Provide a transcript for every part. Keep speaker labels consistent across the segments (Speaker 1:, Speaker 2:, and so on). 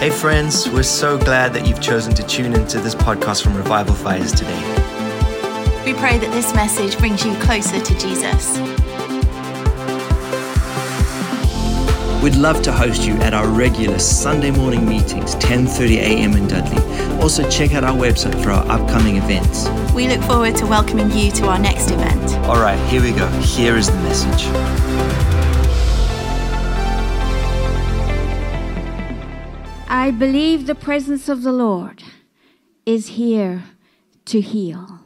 Speaker 1: Hey, friends, we're so glad that you've chosen to tune into this podcast from Revival Fires today.
Speaker 2: We pray that this message brings you closer to Jesus.
Speaker 1: We'd love to host you at our regular Sunday morning meetings, 10:30 a.m. in Dudley. Also, check out our website for our upcoming events.
Speaker 2: We look forward to welcoming you to our next event.
Speaker 1: All right, here we go. Here is the message.
Speaker 3: I believe the presence of the Lord is here to heal.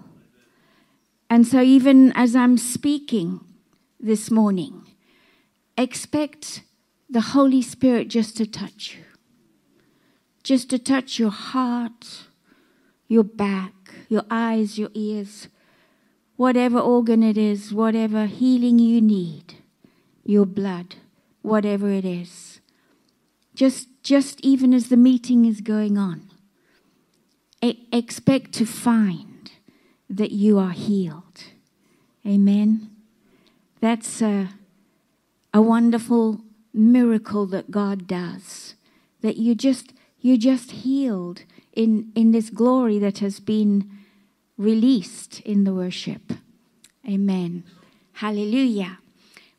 Speaker 3: And so, even as I'm speaking this morning, expect the Holy Spirit just to touch you, just to touch your heart, your back, your eyes, your ears, whatever organ it is, whatever healing you need, your blood, whatever it is. Just, just even as the meeting is going on, e- expect to find that you are healed. Amen. That's a, a wonderful miracle that God does. That you just you just healed in, in this glory that has been released in the worship. Amen. Hallelujah.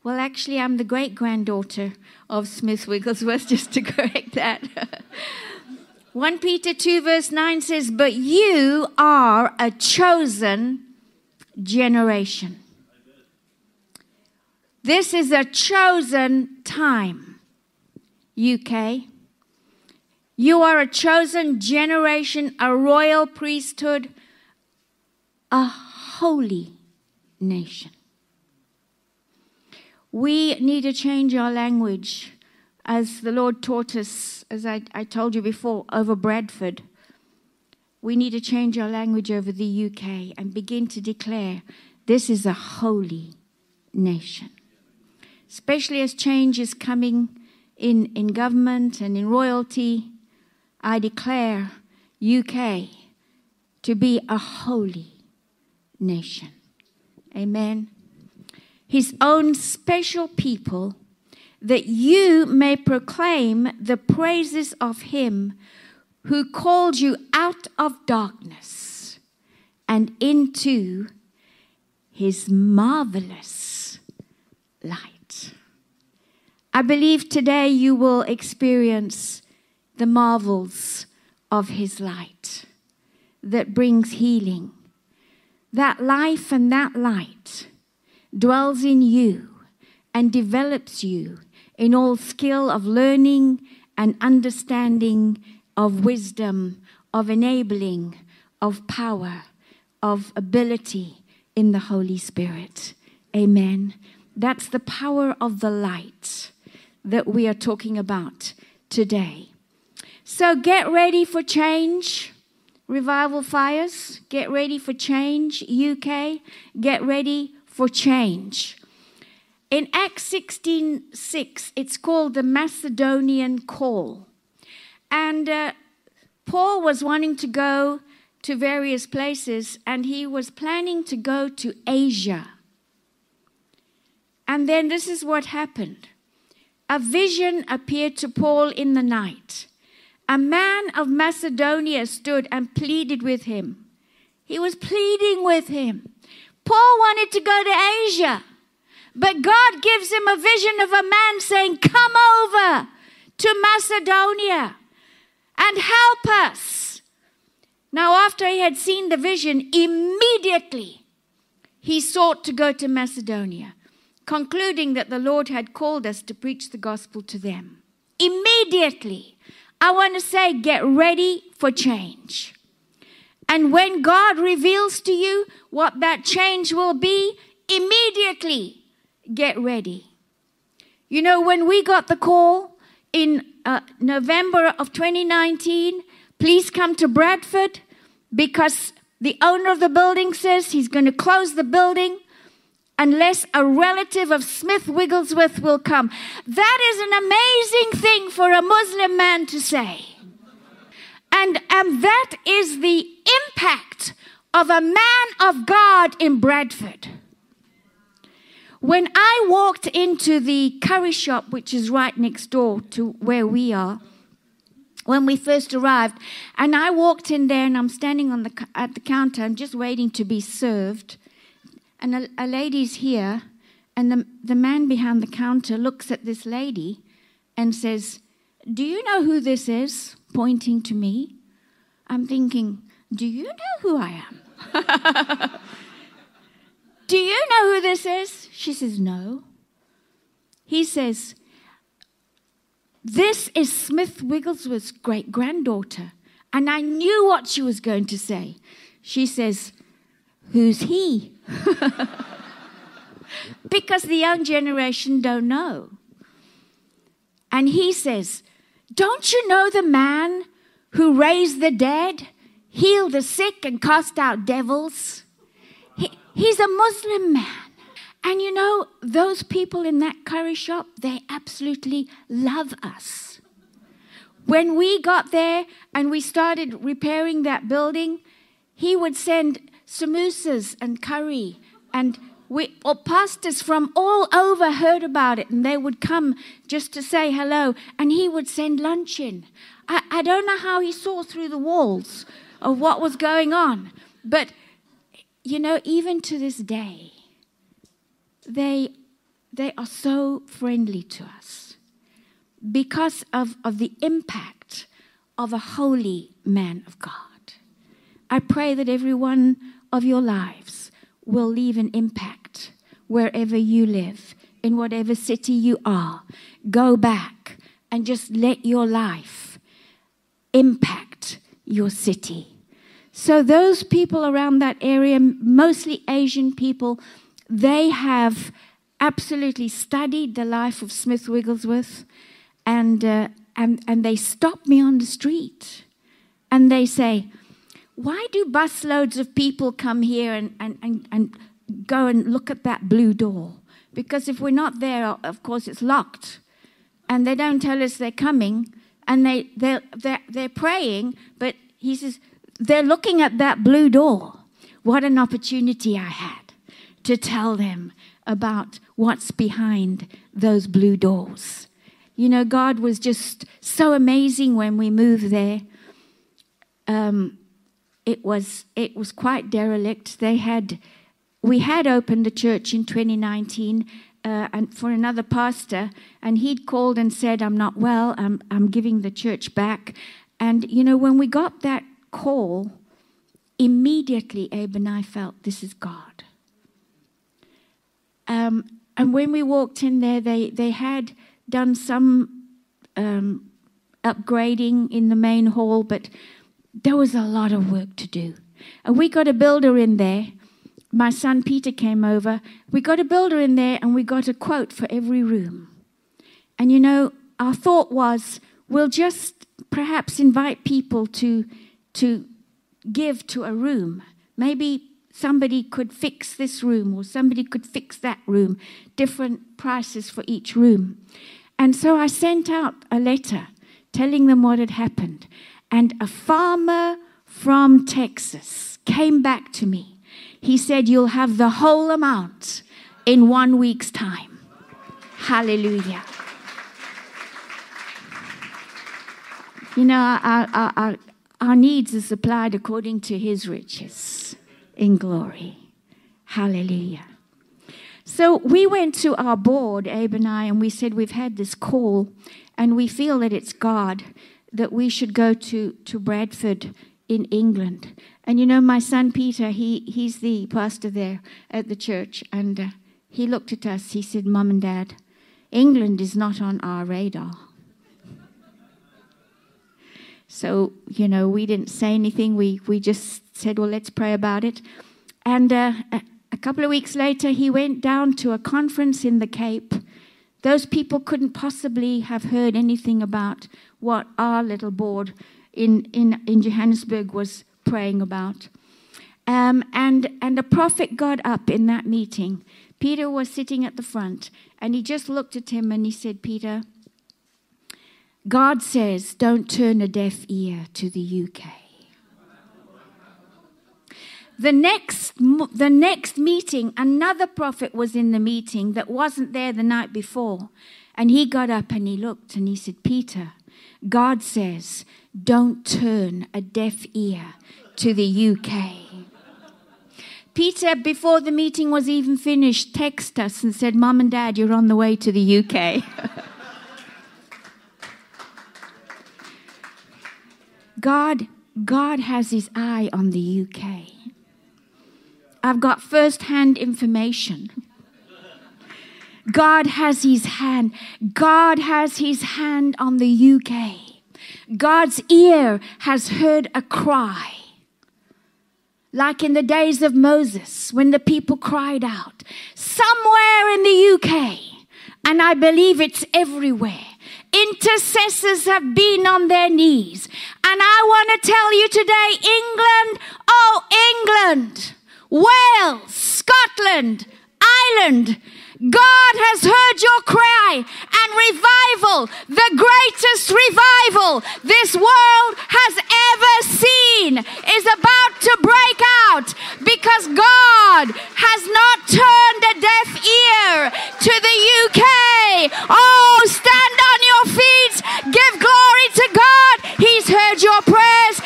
Speaker 3: Well, actually, I'm the great granddaughter of Smith Wigglesworth, just to correct that. 1 Peter 2, verse 9 says, But you are a chosen generation. This is a chosen time, UK. You are a chosen generation, a royal priesthood, a holy nation. We need to change our language as the Lord taught us, as I, I told you before, over Bradford. We need to change our language over the UK and begin to declare this is a holy nation. Especially as change is coming in, in government and in royalty, I declare UK to be a holy nation. Amen. His own special people, that you may proclaim the praises of him who called you out of darkness and into his marvelous light. I believe today you will experience the marvels of his light that brings healing. That life and that light dwells in you and develops you in all skill of learning and understanding, of wisdom, of enabling, of power, of ability in the Holy Spirit. Amen. That's the power of the light that we are talking about today. So get ready for change. Revival fires, get ready for change. UK, get ready for change. In Acts 16 6, it's called the Macedonian call. And uh, Paul was wanting to go to various places, and he was planning to go to Asia. And then this is what happened a vision appeared to Paul in the night. A man of Macedonia stood and pleaded with him. He was pleading with him. Paul wanted to go to Asia, but God gives him a vision of a man saying, Come over to Macedonia and help us. Now, after he had seen the vision, immediately he sought to go to Macedonia, concluding that the Lord had called us to preach the gospel to them. Immediately, I want to say, get ready for change. And when God reveals to you what that change will be, immediately get ready. You know, when we got the call in uh, November of 2019, please come to Bradford because the owner of the building says he's going to close the building unless a relative of Smith Wigglesworth will come. That is an amazing thing for a Muslim man to say. And, and that is the impact of a man of God in Bradford. When I walked into the curry shop, which is right next door to where we are, when we first arrived. And I walked in there and I'm standing on the, at the counter. I'm just waiting to be served. And a, a lady's here. And the, the man behind the counter looks at this lady and says, Do you know who this is? Pointing to me. I'm thinking, Do you know who I am? Do you know who this is? She says, No. He says, This is Smith Wigglesworth's great granddaughter. And I knew what she was going to say. She says, Who's he? because the young generation don't know. And he says, Don't you know the man who raised the dead, healed the sick, and cast out devils? He, he's a Muslim man. And you know, those people in that curry shop, they absolutely love us. When we got there and we started repairing that building, he would send samosas and curry and we, or pastors from all over heard about it and they would come just to say hello and he would send lunch in. I, I don't know how he saw through the walls of what was going on, but you know, even to this day, they, they are so friendly to us because of, of the impact of a holy man of God. I pray that every one of your lives will leave an impact wherever you live, in whatever city you are. Go back and just let your life impact your city. So, those people around that area, mostly Asian people, they have absolutely studied the life of Smith Wigglesworth and, uh, and, and they stop me on the street and they say, Why do busloads of people come here and, and, and, and go and look at that blue door? Because if we're not there, of course, it's locked. And they don't tell us they're coming and they, they're, they're, they're praying, but he says, they're looking at that blue door. What an opportunity I had to tell them about what's behind those blue doors. You know, God was just so amazing when we moved there. Um, it was it was quite derelict. They had we had opened a church in 2019 uh, and for another pastor, and he'd called and said, "I'm not well. I'm I'm giving the church back." And you know, when we got that call, immediately Abe and I felt this is God. Um, and when we walked in there, they, they had done some um, upgrading in the main hall, but there was a lot of work to do. And we got a builder in there. My son Peter came over. We got a builder in there and we got a quote for every room. And you know, our thought was we'll just perhaps invite people to to give to a room. Maybe somebody could fix this room or somebody could fix that room, different prices for each room. And so I sent out a letter telling them what had happened. And a farmer from Texas came back to me. He said, You'll have the whole amount in one week's time. Hallelujah. You know, our, our, our, our needs are supplied according to his riches in glory. Hallelujah. So we went to our board, Abe and I, and we said we've had this call and we feel that it's God that we should go to, to Bradford in England. And you know, my son Peter, he, he's the pastor there at the church, and uh, he looked at us. He said, Mum and Dad, England is not on our radar. So, you know, we didn't say anything. We, we just said, well, let's pray about it. And uh, a couple of weeks later, he went down to a conference in the Cape. Those people couldn't possibly have heard anything about what our little board in, in, in Johannesburg was praying about. Um, and, and a prophet got up in that meeting. Peter was sitting at the front, and he just looked at him and he said, Peter, God says, don't turn a deaf ear to the UK. The next, the next meeting, another prophet was in the meeting that wasn't there the night before. And he got up and he looked and he said, Peter, God says, don't turn a deaf ear to the UK. Peter, before the meeting was even finished, texted us and said, Mom and Dad, you're on the way to the UK. God, God has his eye on the UK. I've got first hand information. God has his hand. God has his hand on the UK. God's ear has heard a cry. Like in the days of Moses, when the people cried out, somewhere in the UK, and I believe it's everywhere, intercessors have been on their knees. And I want to tell you today, England, oh, England, Wales, Scotland, Ireland, God has heard your cry and revival, the greatest revival this world has ever seen, is about to break out because God has not turned a deaf ear to the UK. Oh, stand on your feet, give glory to God. He's heard your prayers,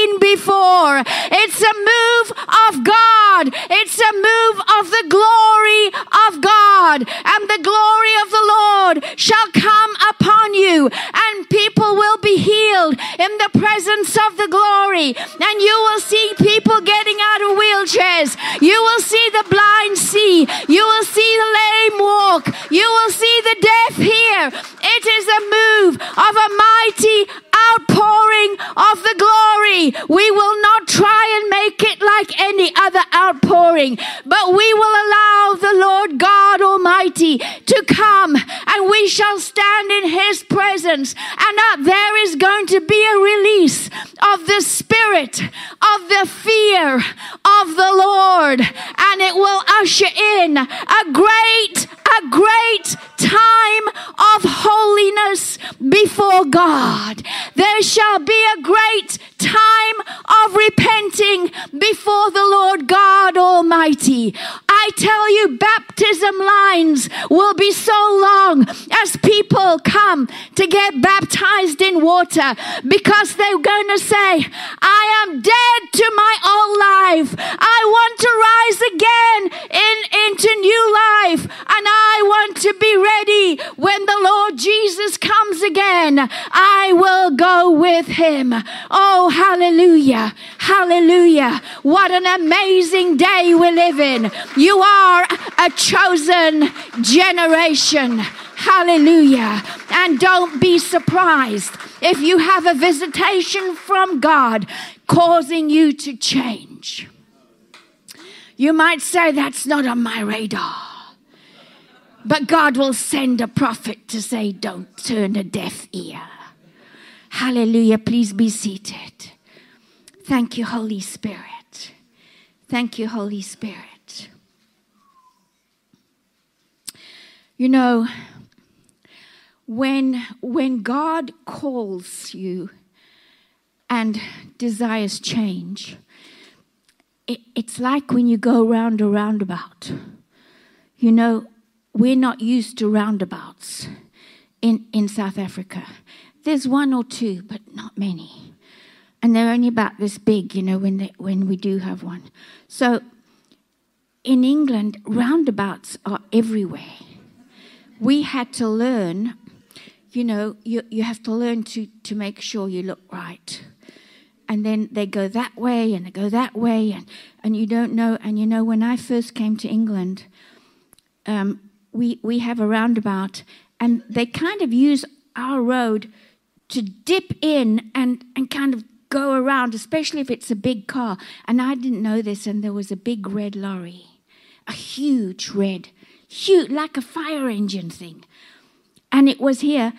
Speaker 3: seen before. It's a move of God. It's a move of the glory of God. And the glory of the Lord shall come upon you, and people will be healed in the presence of the glory. And you will see people getting out of wheelchairs. You will see the blind see. You will see the lame walk. You will see the deaf hear. It is a move of a mighty We will not try and make it like any other outpouring, but we will allow the Lord God Almighty to come and we shall stand in His presence. And up there is going to be a release of the Spirit, of the fear of the Lord, and it will usher in a great, a great time of holiness before God. There shall be a great time of repenting before the Lord God Almighty. I tell you, baptism lines will be so long as people come to get baptized in water because they're going to say, I am dead to my old life. I want to rise again in, into new life and I want to be ready when the Lord Jesus comes again. I will go with him. Oh, hallelujah. Hallelujah. What an amazing day we live in. You are a chosen generation. Hallelujah. And don't be surprised if you have a visitation from God causing you to change. You might say, That's not on my radar. But God will send a prophet to say, Don't turn a deaf ear. Hallelujah. Please be seated. Thank you, Holy Spirit. Thank you, Holy Spirit. You know, when, when God calls you and desires change, it, it's like when you go round a roundabout. You know, we're not used to roundabouts in, in South Africa. There's one or two, but not many. And they're only about this big, you know, when, they, when we do have one. So in England, roundabouts are everywhere. We had to learn, you know, you, you have to learn to, to make sure you look right. And then they go that way and they go that way, and, and you don't know. And you know, when I first came to England, um, we, we have a roundabout, and they kind of use our road to dip in and, and kind of go around, especially if it's a big car. And I didn't know this, and there was a big red lorry, a huge red, huge, like a fire engine thing. And it was here,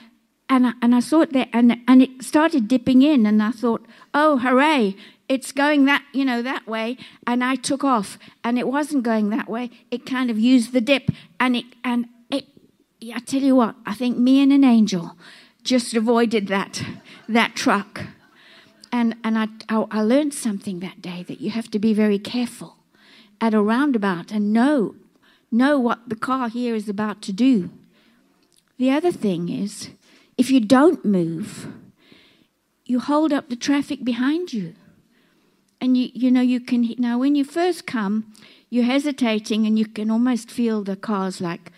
Speaker 3: and I, and I saw it there, and, and it started dipping in, and I thought, oh, hooray, it's going that, you know, that way. And I took off, and it wasn't going that way. It kind of used the dip, and it, and it, I tell you what, I think me and an angel just avoided that, that truck. And, and I, I, I learned something that day that you have to be very careful at a roundabout and know, know what the car here is about to do. The other thing is, if you don't move, you hold up the traffic behind you. And you, you know, you can, now when you first come, you're hesitating and you can almost feel the cars like,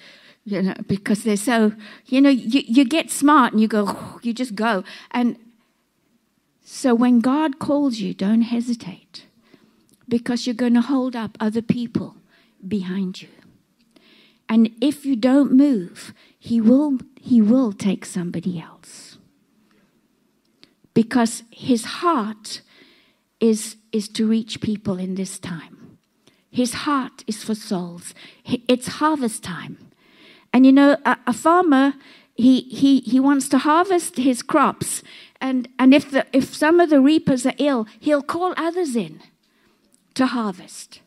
Speaker 3: you know, because they're so, you know, you, you get smart and you go, you just go. And so when God calls you, don't hesitate because you're going to hold up other people behind you. And if you don't move, he will, he will take somebody else. Because his heart is, is to reach people in this time. His heart is for souls. It's harvest time. And you know, a, a farmer, he, he, he wants to harvest his crops. And, and if, the, if some of the reapers are ill, he'll call others in to harvest.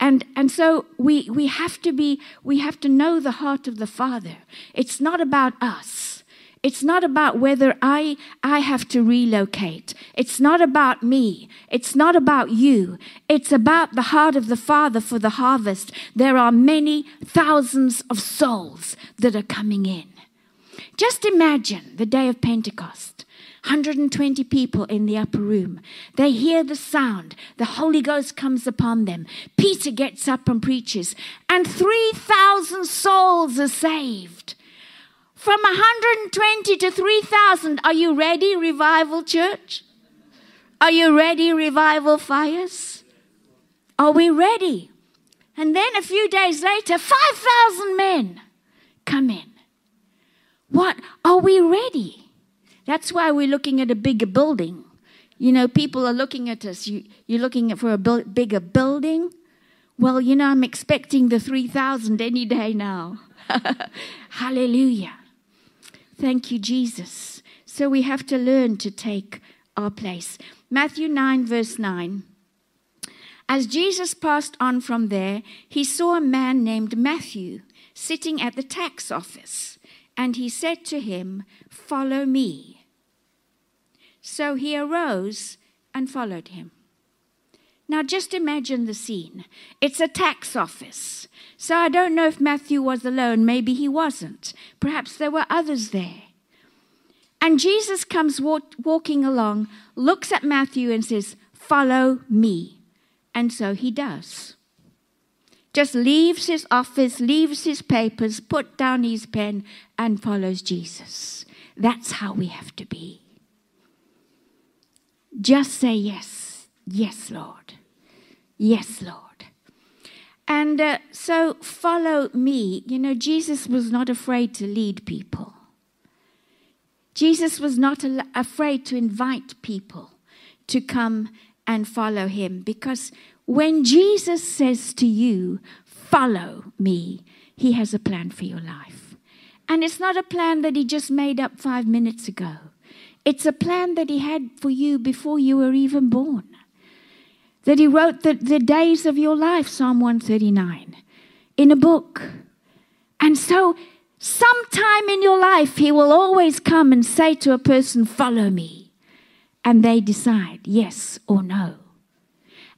Speaker 3: And, and so we, we have to be, we have to know the heart of the Father. It's not about us. It's not about whether I, I have to relocate. It's not about me. It's not about you. It's about the heart of the Father for the harvest. There are many thousands of souls that are coming in. Just imagine the day of Pentecost. 120 people in the upper room. They hear the sound. The Holy Ghost comes upon them. Peter gets up and preaches, and 3,000 souls are saved. From 120 to 3,000. Are you ready, Revival Church? Are you ready, Revival Fires? Are we ready? And then a few days later, 5,000 men come in. What? Are we ready? That's why we're looking at a bigger building. You know, people are looking at us. You, you're looking for a bu- bigger building. Well, you know, I'm expecting the 3,000 any day now. Hallelujah. Thank you, Jesus. So we have to learn to take our place. Matthew 9, verse 9. As Jesus passed on from there, he saw a man named Matthew sitting at the tax office, and he said to him, Follow me. So he arose and followed him. Now, just imagine the scene. It's a tax office. So I don't know if Matthew was alone. Maybe he wasn't. Perhaps there were others there. And Jesus comes walk, walking along, looks at Matthew, and says, Follow me. And so he does. Just leaves his office, leaves his papers, put down his pen, and follows Jesus. That's how we have to be. Just say yes. Yes, Lord. Yes, Lord. And uh, so follow me. You know, Jesus was not afraid to lead people. Jesus was not al- afraid to invite people to come and follow him because when Jesus says to you, Follow me, he has a plan for your life. And it's not a plan that he just made up five minutes ago. It's a plan that he had for you before you were even born. That he wrote the, the days of your life, Psalm 139, in a book. And so, sometime in your life, he will always come and say to a person, Follow me. And they decide yes or no.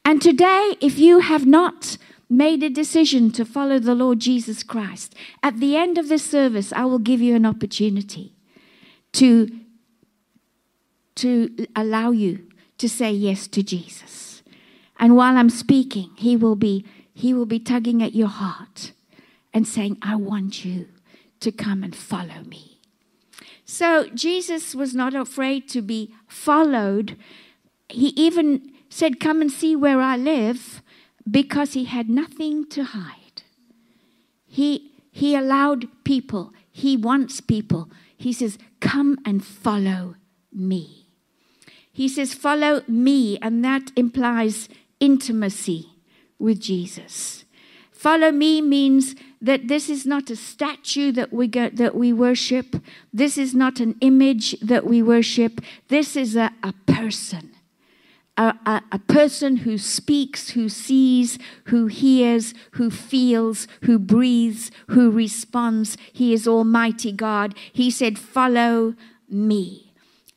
Speaker 3: And today, if you have not made a decision to follow the Lord Jesus Christ, at the end of this service, I will give you an opportunity to, to allow you to say yes to Jesus. And while I'm speaking, he will be, he will be tugging at your heart and saying, I want you to come and follow me. So Jesus was not afraid to be followed. He even said, Come and see where I live because he had nothing to hide. He, he allowed people, he wants people. He says, Come and follow me. He says, Follow me, and that implies intimacy with Jesus. Follow me means that this is not a statue that we go, that we worship. This is not an image that we worship. This is a, a person. A, a, a, person who speaks, who sees, who hears, who feels, who breathes, who responds. He is Almighty God. He said, Follow me.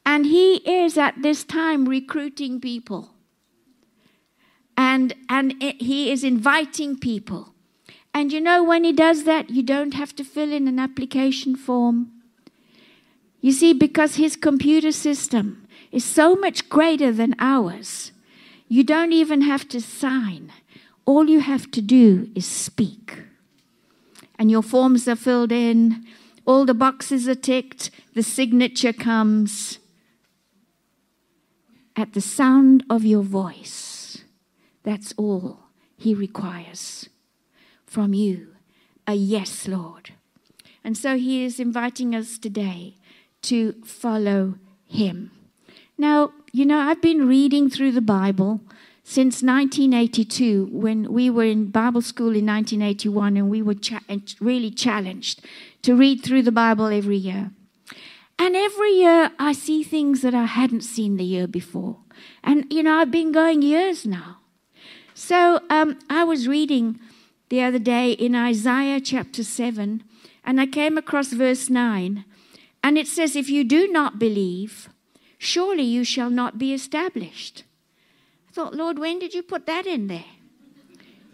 Speaker 3: And He is at this time recruiting people. And, and it, He is inviting people. And you know, when He does that, you don't have to fill in an application form. You see, because His computer system is so much greater than ours, you don't even have to sign. All you have to do is speak. And your forms are filled in, all the boxes are ticked, the signature comes. At the sound of your voice, that's all He requires from you a yes, Lord. And so He is inviting us today to follow Him. Now, you know, I've been reading through the Bible since 1982 when we were in Bible school in 1981 and we were cha- really challenged to read through the Bible every year. And every year I see things that I hadn't seen the year before. And, you know, I've been going years now. Um, I was reading the other day in Isaiah chapter 7, and I came across verse 9. And it says, If you do not believe, surely you shall not be established. I thought, Lord, when did you put that in there?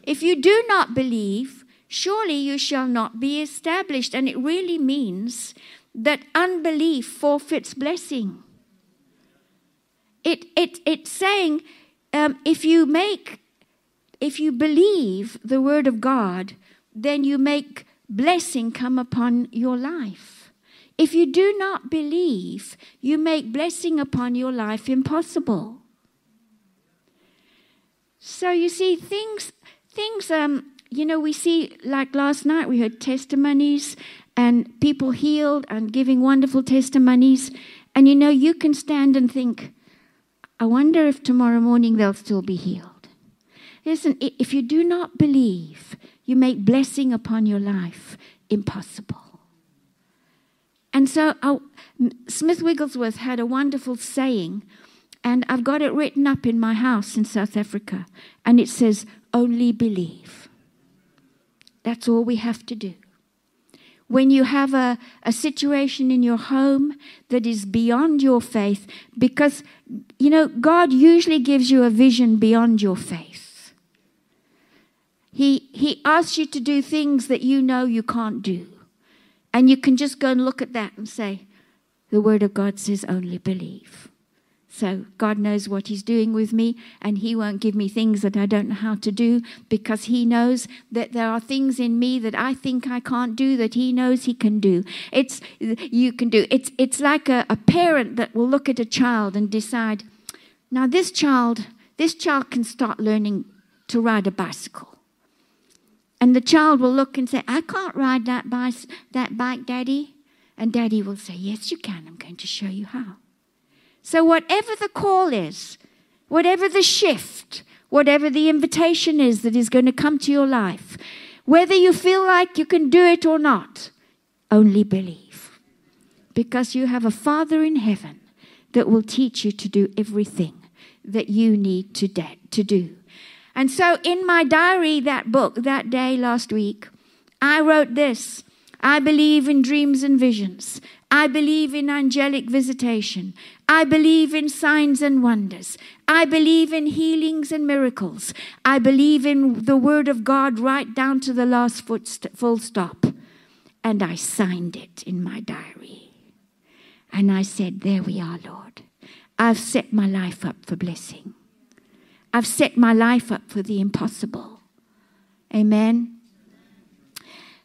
Speaker 3: If you do not believe, surely you shall not be established. And it really means that unbelief forfeits blessing. It, it, it's saying um, if you make, if you believe the word of God, then you make blessing come upon your life. If you do not believe, you make blessing upon your life impossible. So you see, things, things um, you know, we see, like last night, we heard testimonies and people healed and giving wonderful testimonies. And you know, you can stand and think, I wonder if tomorrow morning they'll still be healed. Listen, if you do not believe, you make blessing upon your life impossible. And so uh, Smith Wigglesworth had a wonderful saying, and I've got it written up in my house in South Africa, and it says, Only believe. That's all we have to do. When you have a, a situation in your home that is beyond your faith, because, you know, God usually gives you a vision beyond your faith. He, he asks you to do things that you know you can't do. And you can just go and look at that and say, the Word of God says only believe. So God knows what He's doing with me, and He won't give me things that I don't know how to do because He knows that there are things in me that I think I can't do that He knows He can do. It's you can do. It's it's like a, a parent that will look at a child and decide, now this child, this child can start learning to ride a bicycle. And the child will look and say, I can't ride that bike, that bike, Daddy. And Daddy will say, Yes, you can. I'm going to show you how. So, whatever the call is, whatever the shift, whatever the invitation is that is going to come to your life, whether you feel like you can do it or not, only believe. Because you have a Father in heaven that will teach you to do everything that you need to, de- to do. And so, in my diary, that book, that day last week, I wrote this I believe in dreams and visions. I believe in angelic visitation. I believe in signs and wonders. I believe in healings and miracles. I believe in the Word of God right down to the last st- full stop. And I signed it in my diary. And I said, There we are, Lord. I've set my life up for blessing. I've set my life up for the impossible. Amen.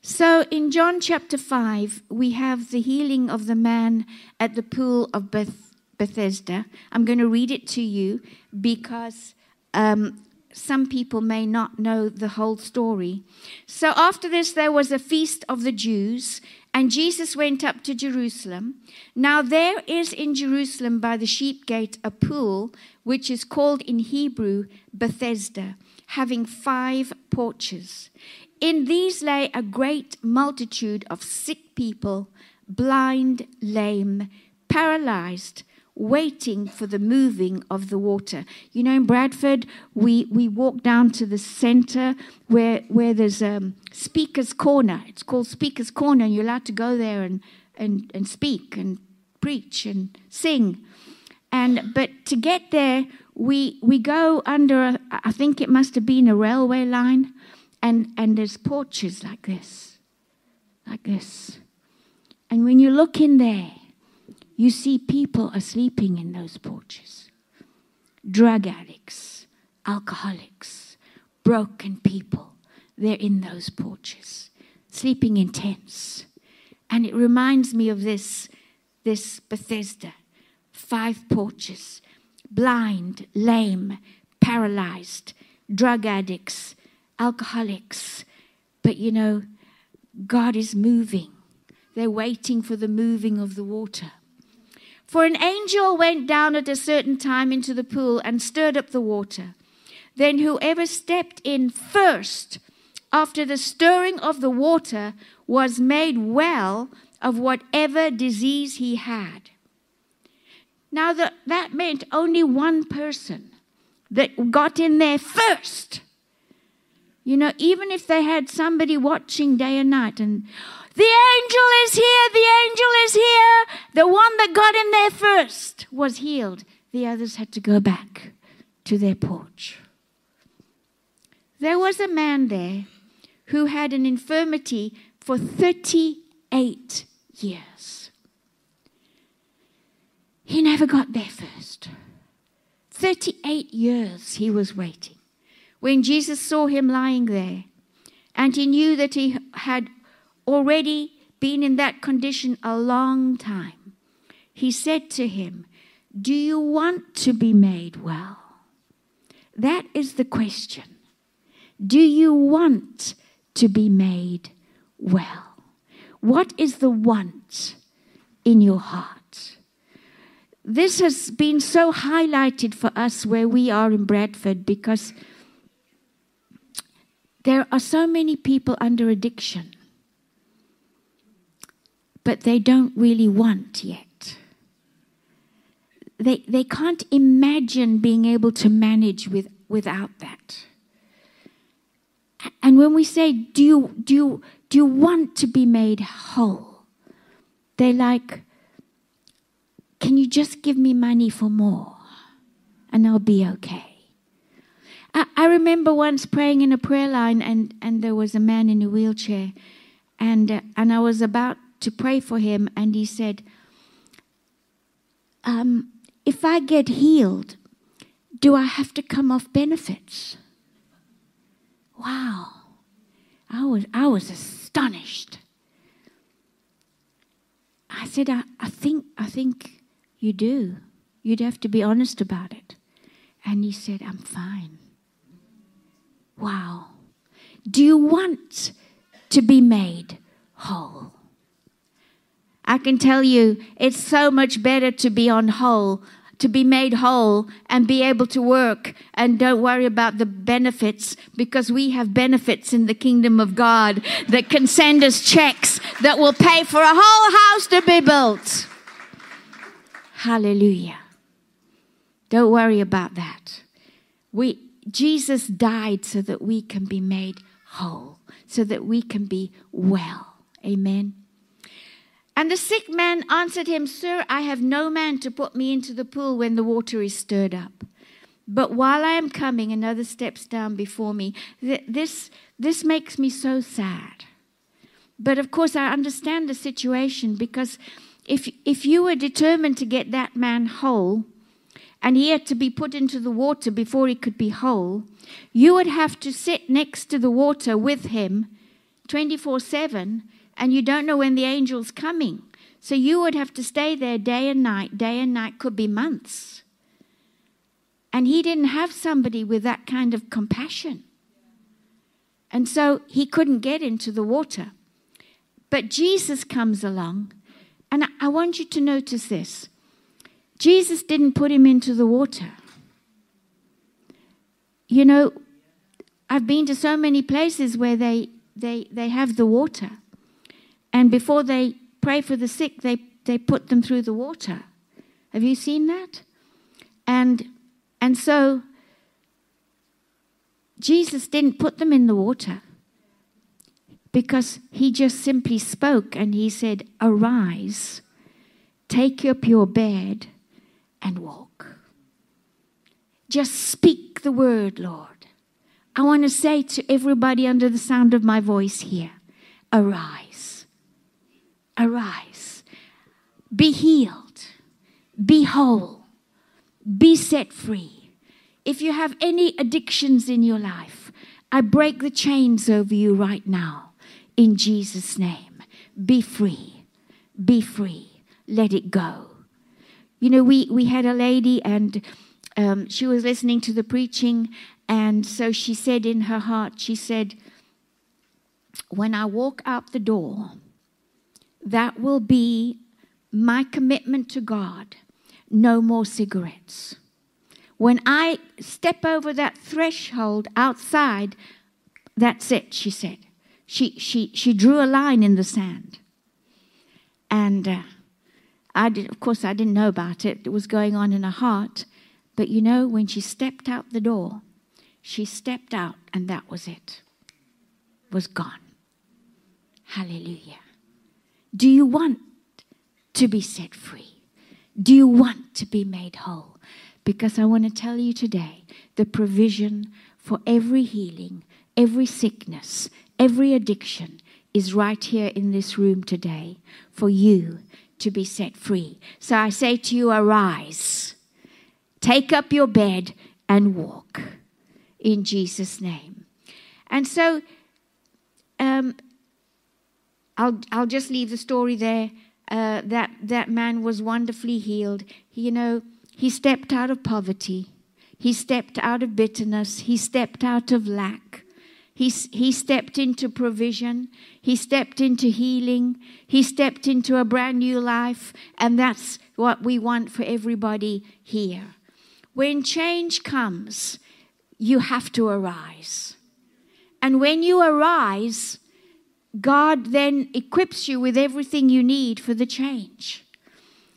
Speaker 3: So in John chapter 5, we have the healing of the man at the pool of Beth- Bethesda. I'm going to read it to you because um, some people may not know the whole story. So after this, there was a feast of the Jews, and Jesus went up to Jerusalem. Now there is in Jerusalem by the sheep gate a pool, which is called in Hebrew Bethesda, having five porches. In these lay a great multitude of sick people, blind, lame, paralyzed, waiting for the moving of the water. You know, in Bradford, we, we walk down to the center where, where there's a speaker's corner. It's called speaker's corner, and you're allowed to go there and, and, and speak and preach and sing. And but to get there, we we go under. A, I think it must have been a railway line, and and there's porches like this, like this. And when you look in there, you see people are sleeping in those porches. Drug addicts, alcoholics, broken people. They're in those porches, sleeping in tents. And it reminds me of this, this Bethesda five porches blind, lame, paralyzed, drug addicts, alcoholics. But you know, God is moving. They're waiting for the moving of the water. For an angel went down at a certain time into the pool and stirred up the water. Then whoever stepped in first after the stirring of the water was made well of whatever disease he had. Now, that, that meant only one person that got in there first. You know, even if they had somebody watching day and night and the angel is here, the angel is here, the one that got in there first was healed. The others had to go back to their porch. There was a man there who had an infirmity for 38 years. He never got there first. 38 years he was waiting. When Jesus saw him lying there, and he knew that he had already been in that condition a long time, he said to him, Do you want to be made well? That is the question. Do you want to be made well? What is the want in your heart? this has been so highlighted for us where we are in Bradford because there are so many people under addiction, but they don't really want yet. They, they can't imagine being able to manage with, without that. And when we say, do you, do, you, do you want to be made whole? They're like, can you just give me money for more? And I'll be okay. I, remember once praying in a prayer line, and, and there was a man in a wheelchair, and, uh, and I was about to pray for him, and he said, um, If I get healed, do I have to come off benefits? Wow. I was, I was astonished. I said, I, I think, I think you do. You'd have to be honest about it. And he said, I'm fine. Wow. Do you want to be made whole? I can tell you, it's so much better to be on whole, to be made whole and be able to work and don't worry about the benefits because we have benefits in the kingdom of God that can send us checks that will pay for a whole house to be built. Hallelujah. Don't worry about that. We, Jesus died so that we can be made whole, so that we can be well. Amen. And the sick man answered him, Sir, I have no man to put me into the pool when the water is stirred up. But while I am coming, another steps down before me. This, this makes me so sad. But of course, I understand the situation because if, if you were determined to get that man whole, and he had to be put into the water before he could be whole, you would have to sit next to the water with him 24 7, and you don't know when the angel's coming. So you would have to stay there day and night. Day and night could be months. And he didn't have somebody with that kind of compassion. And so he couldn't get into the water. But Jesus comes along and I want you to notice this Jesus didn't put him into the water. You know, I've been to so many places where they, they, they have the water. And before they pray for the sick, they, they put them through the water. Have you seen that? And, and so Jesus didn't put them in the water because he just simply spoke and he said, Arise, take up your bed, and walk. Just speak the word, Lord. I want to say to everybody under the sound of my voice here arise. Arise. Be healed. Be whole. Be set free. If you have any addictions in your life, I break the chains over you right now in Jesus' name. Be free. Be free. Let it go. You know, we, we had a lady and um, she was listening to the preaching, and so she said in her heart, she said, When I walk out the door, that will be my commitment to God no more cigarettes. When I step over that threshold outside, that's it, she said. She, she, she drew a line in the sand. And uh, I did, of course, I didn't know about it. It was going on in her heart. But you know, when she stepped out the door, she stepped out and that was it. Was gone. Hallelujah. Do you want to be set free? Do you want to be made whole? Because I want to tell you today the provision for every healing, every sickness, every addiction is right here in this room today for you to be set free. So I say to you, arise, take up your bed, and walk in Jesus' name. And so um, I'll, I'll just leave the story there. Uh, that, that man was wonderfully healed. He, you know, he stepped out of poverty, he stepped out of bitterness, he stepped out of lack. He, he stepped into provision. He stepped into healing. He stepped into a brand new life. And that's what we want for everybody here. When change comes, you have to arise. And when you arise, God then equips you with everything you need for the change.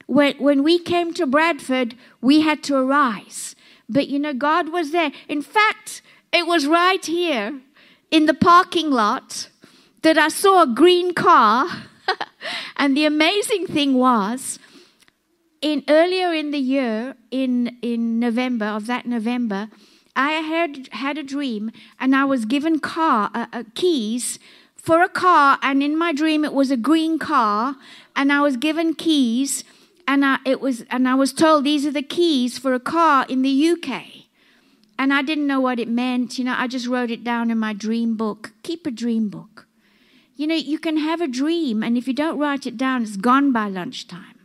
Speaker 3: When, when we came to Bradford, we had to arise. But you know, God was there. In fact, it was right here in the parking lot that I saw a green car. and the amazing thing was, in earlier in the year, in, in November, of that November, I had had a dream and I was given car uh, uh, keys for a car and in my dream it was a green car and I was given keys and I, it was and I was told these are the keys for a car in the UK. And I didn't know what it meant. You know, I just wrote it down in my dream book. Keep a dream book. You know, you can have a dream, and if you don't write it down, it's gone by lunchtime.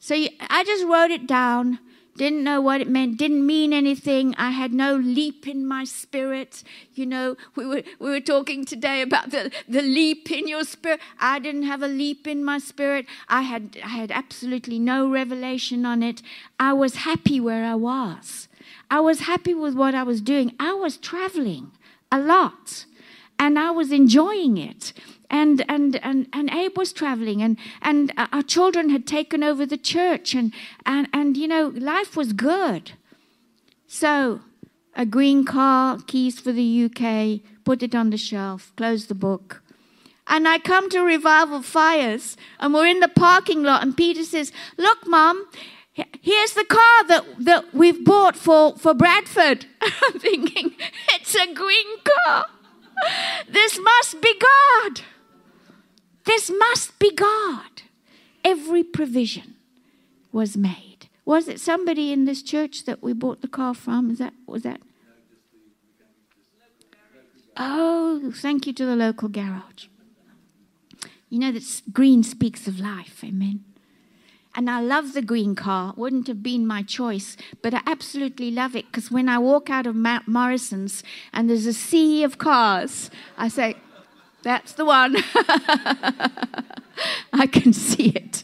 Speaker 3: So you, I just wrote it down. Didn't know what it meant, didn't mean anything. I had no leap in my spirit. You know, we were, we were talking today about the, the leap in your spirit. I didn't have a leap in my spirit. I had, I had absolutely no revelation on it. I was happy where I was. I was happy with what I was doing. I was traveling a lot and I was enjoying it. And, and, and, and Abe was traveling, and, and uh, our children had taken over the church, and, and, and, you know, life was good. So, a green car, keys for the UK, put it on the shelf, close the book. And I come to Revival Fires, and we're in the parking lot, and Peter says, Look, Mom, Here's the car that, that we've bought for, for Bradford. I'm thinking, it's a green car. This must be God. This must be God. Every provision was made. Was it somebody in this church that we bought the car from? Is that was that? Oh, thank you to the local garage. You know that green speaks of life. Amen. And I love the green car. Wouldn't have been my choice, but I absolutely love it because when I walk out of Mount Morrison's and there's a sea of cars, I say, that's the one. I can see it.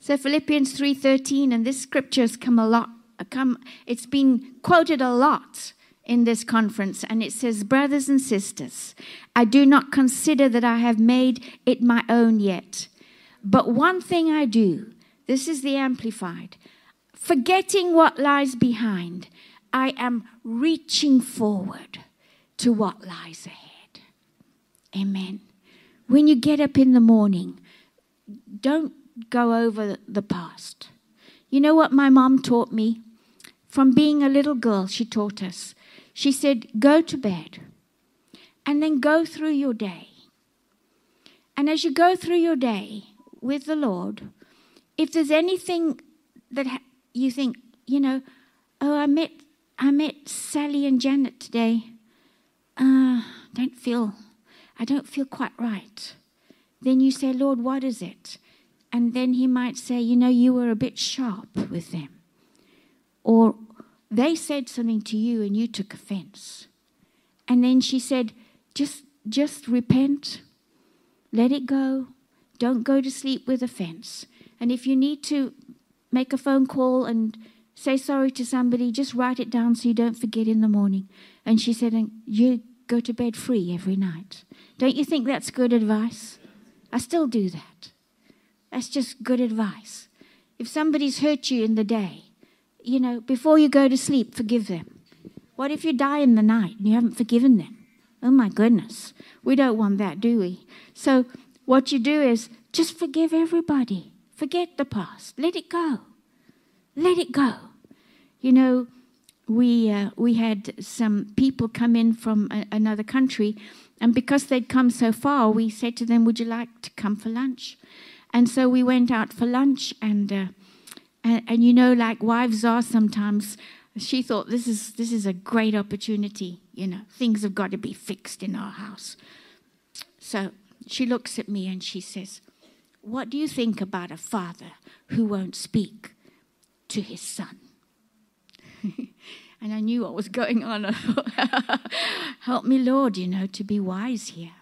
Speaker 3: So Philippians 3:13 and this scripture has come a lot come it's been quoted a lot in this conference, and it says, Brothers and sisters, I do not consider that I have made it my own yet. But one thing I do, this is the Amplified, forgetting what lies behind, I am reaching forward to what lies ahead. Amen. When you get up in the morning, don't go over the past. You know what my mom taught me? From being a little girl, she taught us. She said, Go to bed and then go through your day. And as you go through your day with the Lord, if there's anything that you think, you know, oh, I met, I met Sally and Janet today. Uh, don't feel, I don't feel quite right. Then you say, Lord, what is it? And then he might say, you know, you were a bit sharp with them. Or they said something to you and you took offense. And then she said, just, just repent, let it go, don't go to sleep with offense. And if you need to make a phone call and say sorry to somebody, just write it down so you don't forget in the morning. And she said, and you go to bed free every night. Don't you think that's good advice? I still do that. That's just good advice. If somebody's hurt you in the day, you know, before you go to sleep, forgive them. What if you die in the night and you haven't forgiven them? Oh my goodness. We don't want that, do we? So, what you do is just forgive everybody. Forget the past. Let it go. Let it go. You know, we, uh, we had some people come in from a, another country, and because they'd come so far, we said to them, Would you like to come for lunch? And so we went out for lunch, and uh, and, and you know, like wives are sometimes, she thought this is this is a great opportunity. You know, things have got to be fixed in our house. So she looks at me and she says, What do you think about a father who won't speak to his son? and I knew what was going on. Help me, Lord, you know, to be wise here.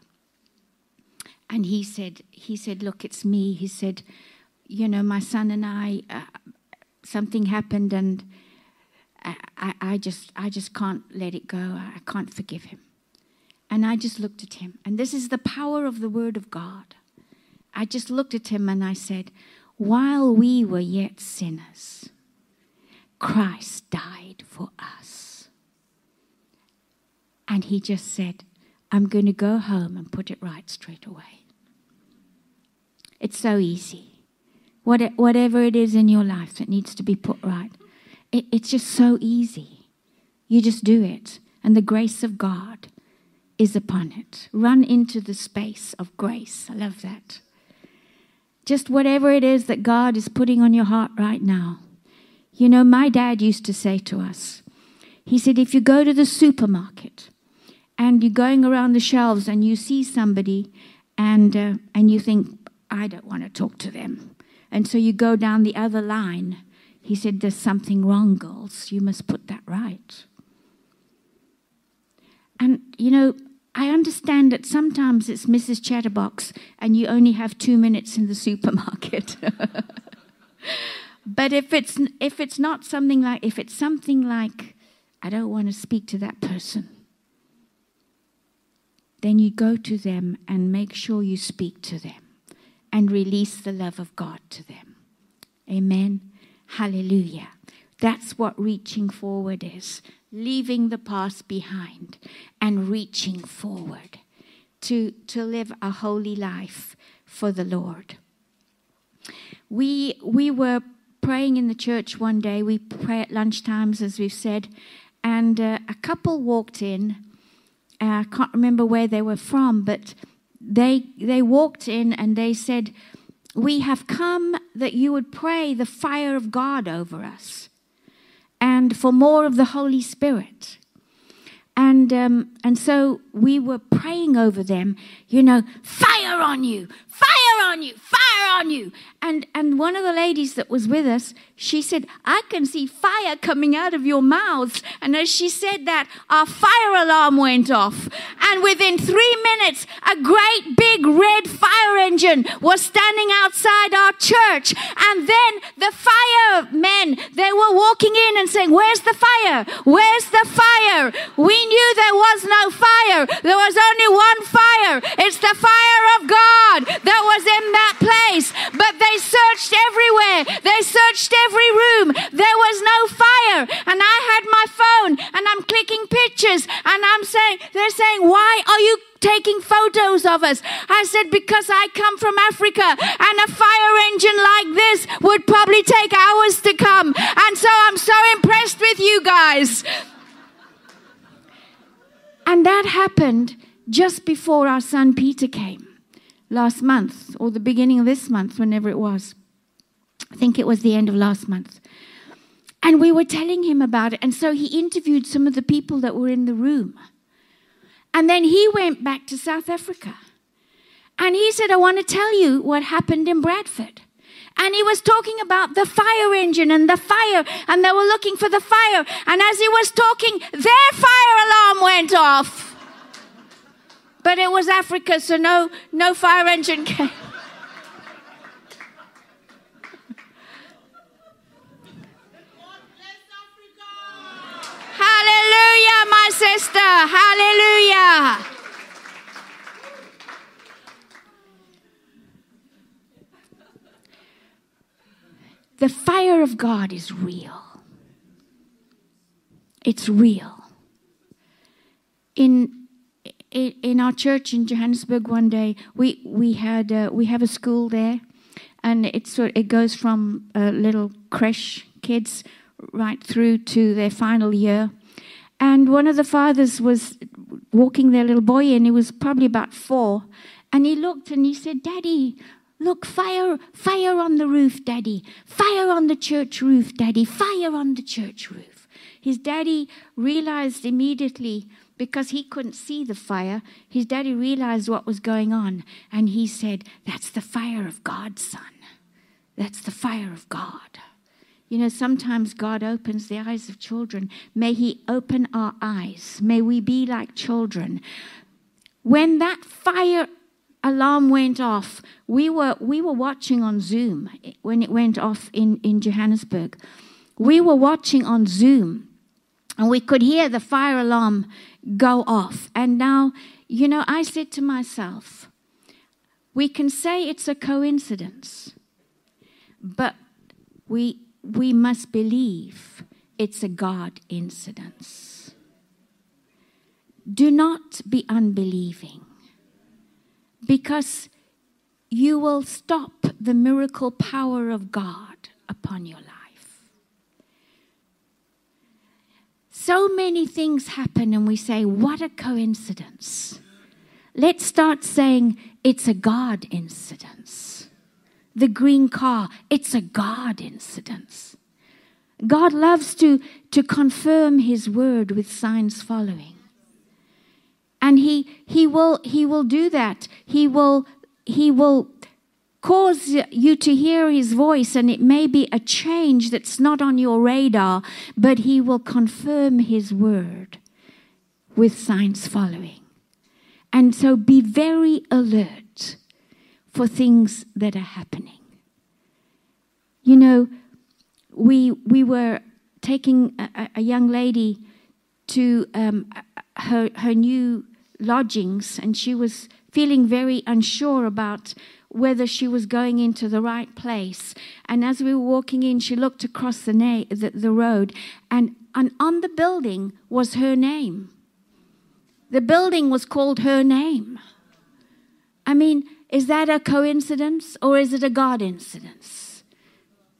Speaker 3: And he said, he said, look, it's me. He said, you know, my son and I, uh, something happened, and I, I, just, I just can't let it go. I can't forgive him. And I just looked at him, and this is the power of the Word of God. I just looked at him and I said, while we were yet sinners, Christ died for us. And he just said, I'm going to go home and put it right straight away. It's so easy. What, whatever it is in your life that needs to be put right, it, it's just so easy. You just do it, and the grace of God is upon it. Run into the space of grace. I love that. Just whatever it is that God is putting on your heart right now. You know, my dad used to say to us, he said, if you go to the supermarket and you're going around the shelves and you see somebody and, uh, and you think, I don't want to talk to them. And so you go down the other line. He said, There's something wrong, girls. You must put that right. And, you know, I understand that sometimes it's Mrs. Chatterbox and you only have two minutes in the supermarket. but if it's, if it's not something like, if it's something like, I don't want to speak to that person, then you go to them and make sure you speak to them and release the love of God to them. Amen. Hallelujah. That's what reaching forward is leaving the past behind and reaching forward to, to live a holy life for the Lord. We, we were praying in the church one day. We pray at lunchtimes, as we've said, and uh, a couple walked in. Uh, I can't remember where they were from, but they, they walked in and they said, We have come that you would pray the fire of God over us and for more of the Holy Spirit. And, um, and so we were praying over them, you know, fire on you, fire on you, fire on you. And, and one of the ladies that was with us, she said, I can see fire coming out of your mouths. And as she said that, our fire alarm went off. And within three minutes, a great big red fire engine was standing outside our church. And then the firemen, they were walking in and saying, Where's the fire? Where's the fire? We knew there was no fire. There was only one fire. It's the fire of God that was in that place. But they searched everywhere. They searched every room. There was no fire. And I had my phone and I'm clicking pictures and I'm saying, they're saying, why are you taking photos of us. I said, because I come from Africa and a fire engine like this would probably take hours to come. And so I'm so impressed with you guys. And that happened just before our son Peter came last month or the beginning of this month, whenever it was. I think it was the end of last month. And we were telling him about it. And so he interviewed some of the people that were in the room. And then he went back to South Africa. And he said, I want to tell you what happened in Bradford. And he was talking about the fire engine and the fire, and they were looking for the fire. And as he was talking, their fire alarm went off. But it was Africa, so no, no fire engine came. Hallelujah, my sister. Hallelujah. The fire of God is real. It's real. In in our church in Johannesburg one day, we we had uh, we have a school there, and it sort it goes from uh, little creche kids right through to their final year. And one of the fathers was walking their little boy in. He was probably about four, and he looked and he said, "Daddy, look, fire, fire on the roof, Daddy. Fire on the church roof, Daddy. Fire on the church roof." His daddy realized immediately because he couldn't see the fire, his daddy realized what was going on. And he said, That's the fire of God, son. That's the fire of God. You know, sometimes God opens the eyes of children. May He open our eyes. May we be like children. When that fire alarm went off, we were, we were watching on Zoom when it went off in, in Johannesburg. We were watching on Zoom and we could hear the fire alarm go off. And now, you know, I said to myself, we can say it's a coincidence, but we, we must believe it's a God incidence. Do not be unbelieving because you will stop the miracle power of God upon your life. So many things happen, and we say, What a coincidence. Let's start saying, It's a God incidence. The green car, it's a God incidence. God loves to, to confirm His word with signs following. And he, he, will, he will do that. He will, he will cause you to hear his voice, and it may be a change that's not on your radar, but he will confirm his word with signs following. And so be very alert for things that are happening. You know, we, we were taking a, a young lady to um, her, her new lodgings, and she was feeling very unsure about whether she was going into the right place. And as we were walking in, she looked across the, na- the, the road, and, and on the building was her name. The building was called her name. I mean, is that a coincidence or is it a God incidence?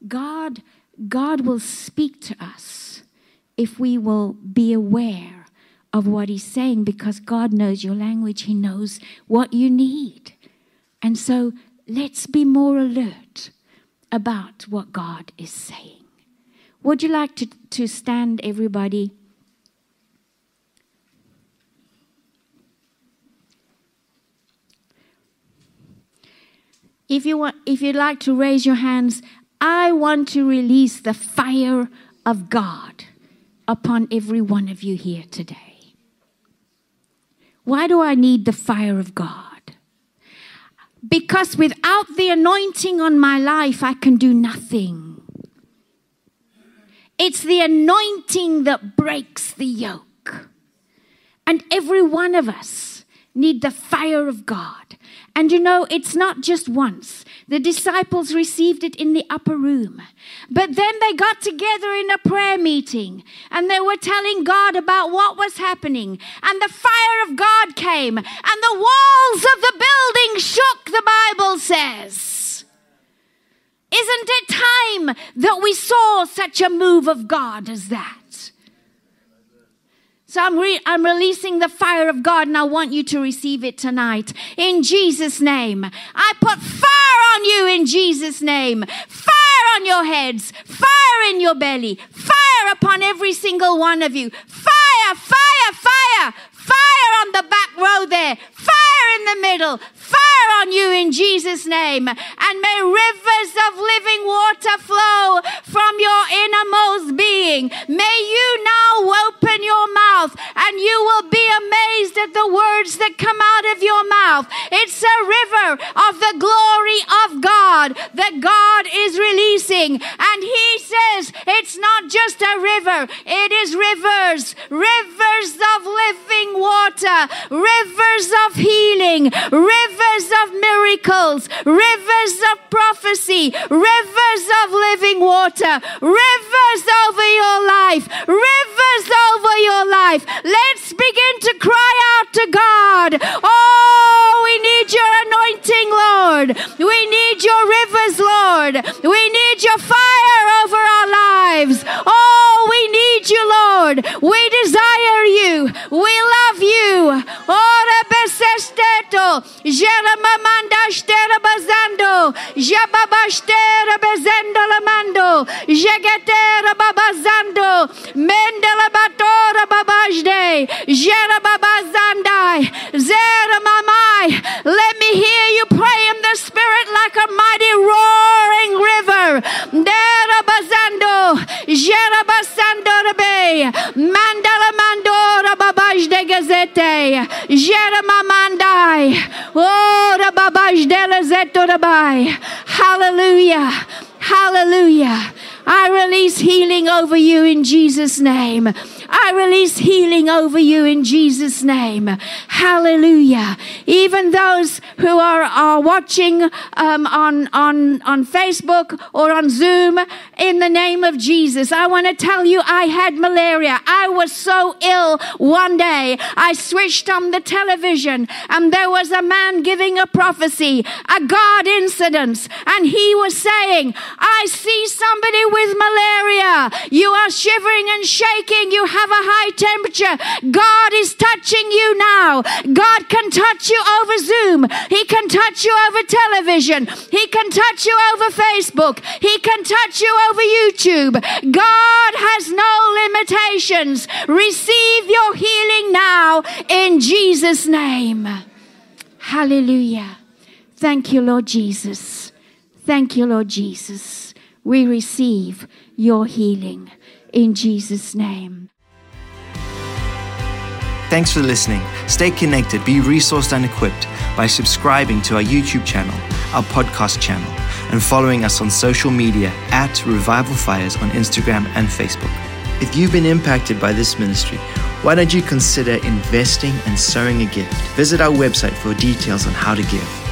Speaker 3: God, God will speak to us if we will be aware of what He's saying because God knows your language, He knows what you need. And so let's be more alert about what God is saying. Would you like to, to stand, everybody? If you want if you'd like to raise your hands, I want to release the fire of God upon every one of you here today. Why do I need the fire of God? Because without the anointing on my life, I can do nothing. It's the anointing that breaks the yoke. And every one of us need the fire of God. And you know, it's not just once. The disciples received it in the upper room. But then they got together in a prayer meeting and they were telling God about what was happening. And the fire of God came and the walls of the building shook, the Bible says. Isn't it time that we saw such a move of God as that? So I'm, re- I'm releasing the fire of God and I want you to receive it tonight. In Jesus' name. I put fire on you in Jesus' name. Fire on your heads. Fire in your belly. Fire upon every single one of you. Fire, fire, fire. Fire on the back row there. Fire in the middle. Fire on you in Jesus' name. And may rivers of living water flow from your innermost being. May you and you will be amazed at the words that come out of your mouth. It's a river of the glory of God that God is releasing. And He says it's not just a river, it is rivers, rivers of living water, rivers of healing, rivers of miracles, rivers of prophecy, rivers of living water, rivers over your life, rivers life. Let's begin to cry out to God. Oh, we need your anointing, Lord. We need your rivers, Lord. We need your fire over our lives. Oh, we need you, Lord. We desire you. We love you. Mendela batora babajde, jerababazandai, zera mamai. Let me hear you pray in the spirit like a mighty roaring river. Dera bazando, jerabasando rebe, mandala mandora babajde gazete, jeramamandai, ora babajde zeto rabai. Hallelujah. Hallelujah. I release healing over you in Jesus' name. I release healing over you in Jesus' name. Hallelujah. Even those who are, are watching um, on, on, on Facebook or on Zoom, in the name of Jesus, I want to tell you I had malaria. I was so ill one day. I switched on the television and there was a man giving a prophecy, a God incident, and he was saying, I see somebody with malaria. You are shivering and shaking. You have a high temperature. God is touching you now. God can touch you over Zoom. He can touch you over television. He can touch you over Facebook. He can touch you over YouTube. God has no limitations. Receive your healing now in Jesus' name. Hallelujah. Thank you, Lord Jesus. Thank you, Lord Jesus. We receive your healing in Jesus' name.
Speaker 1: Thanks for listening. Stay connected, be resourced and equipped by subscribing to our YouTube channel, our podcast channel, and following us on social media at Revival Fires on Instagram and Facebook. If you've been impacted by this ministry, why don't you consider investing and sowing a gift? Visit our website for details on how to give.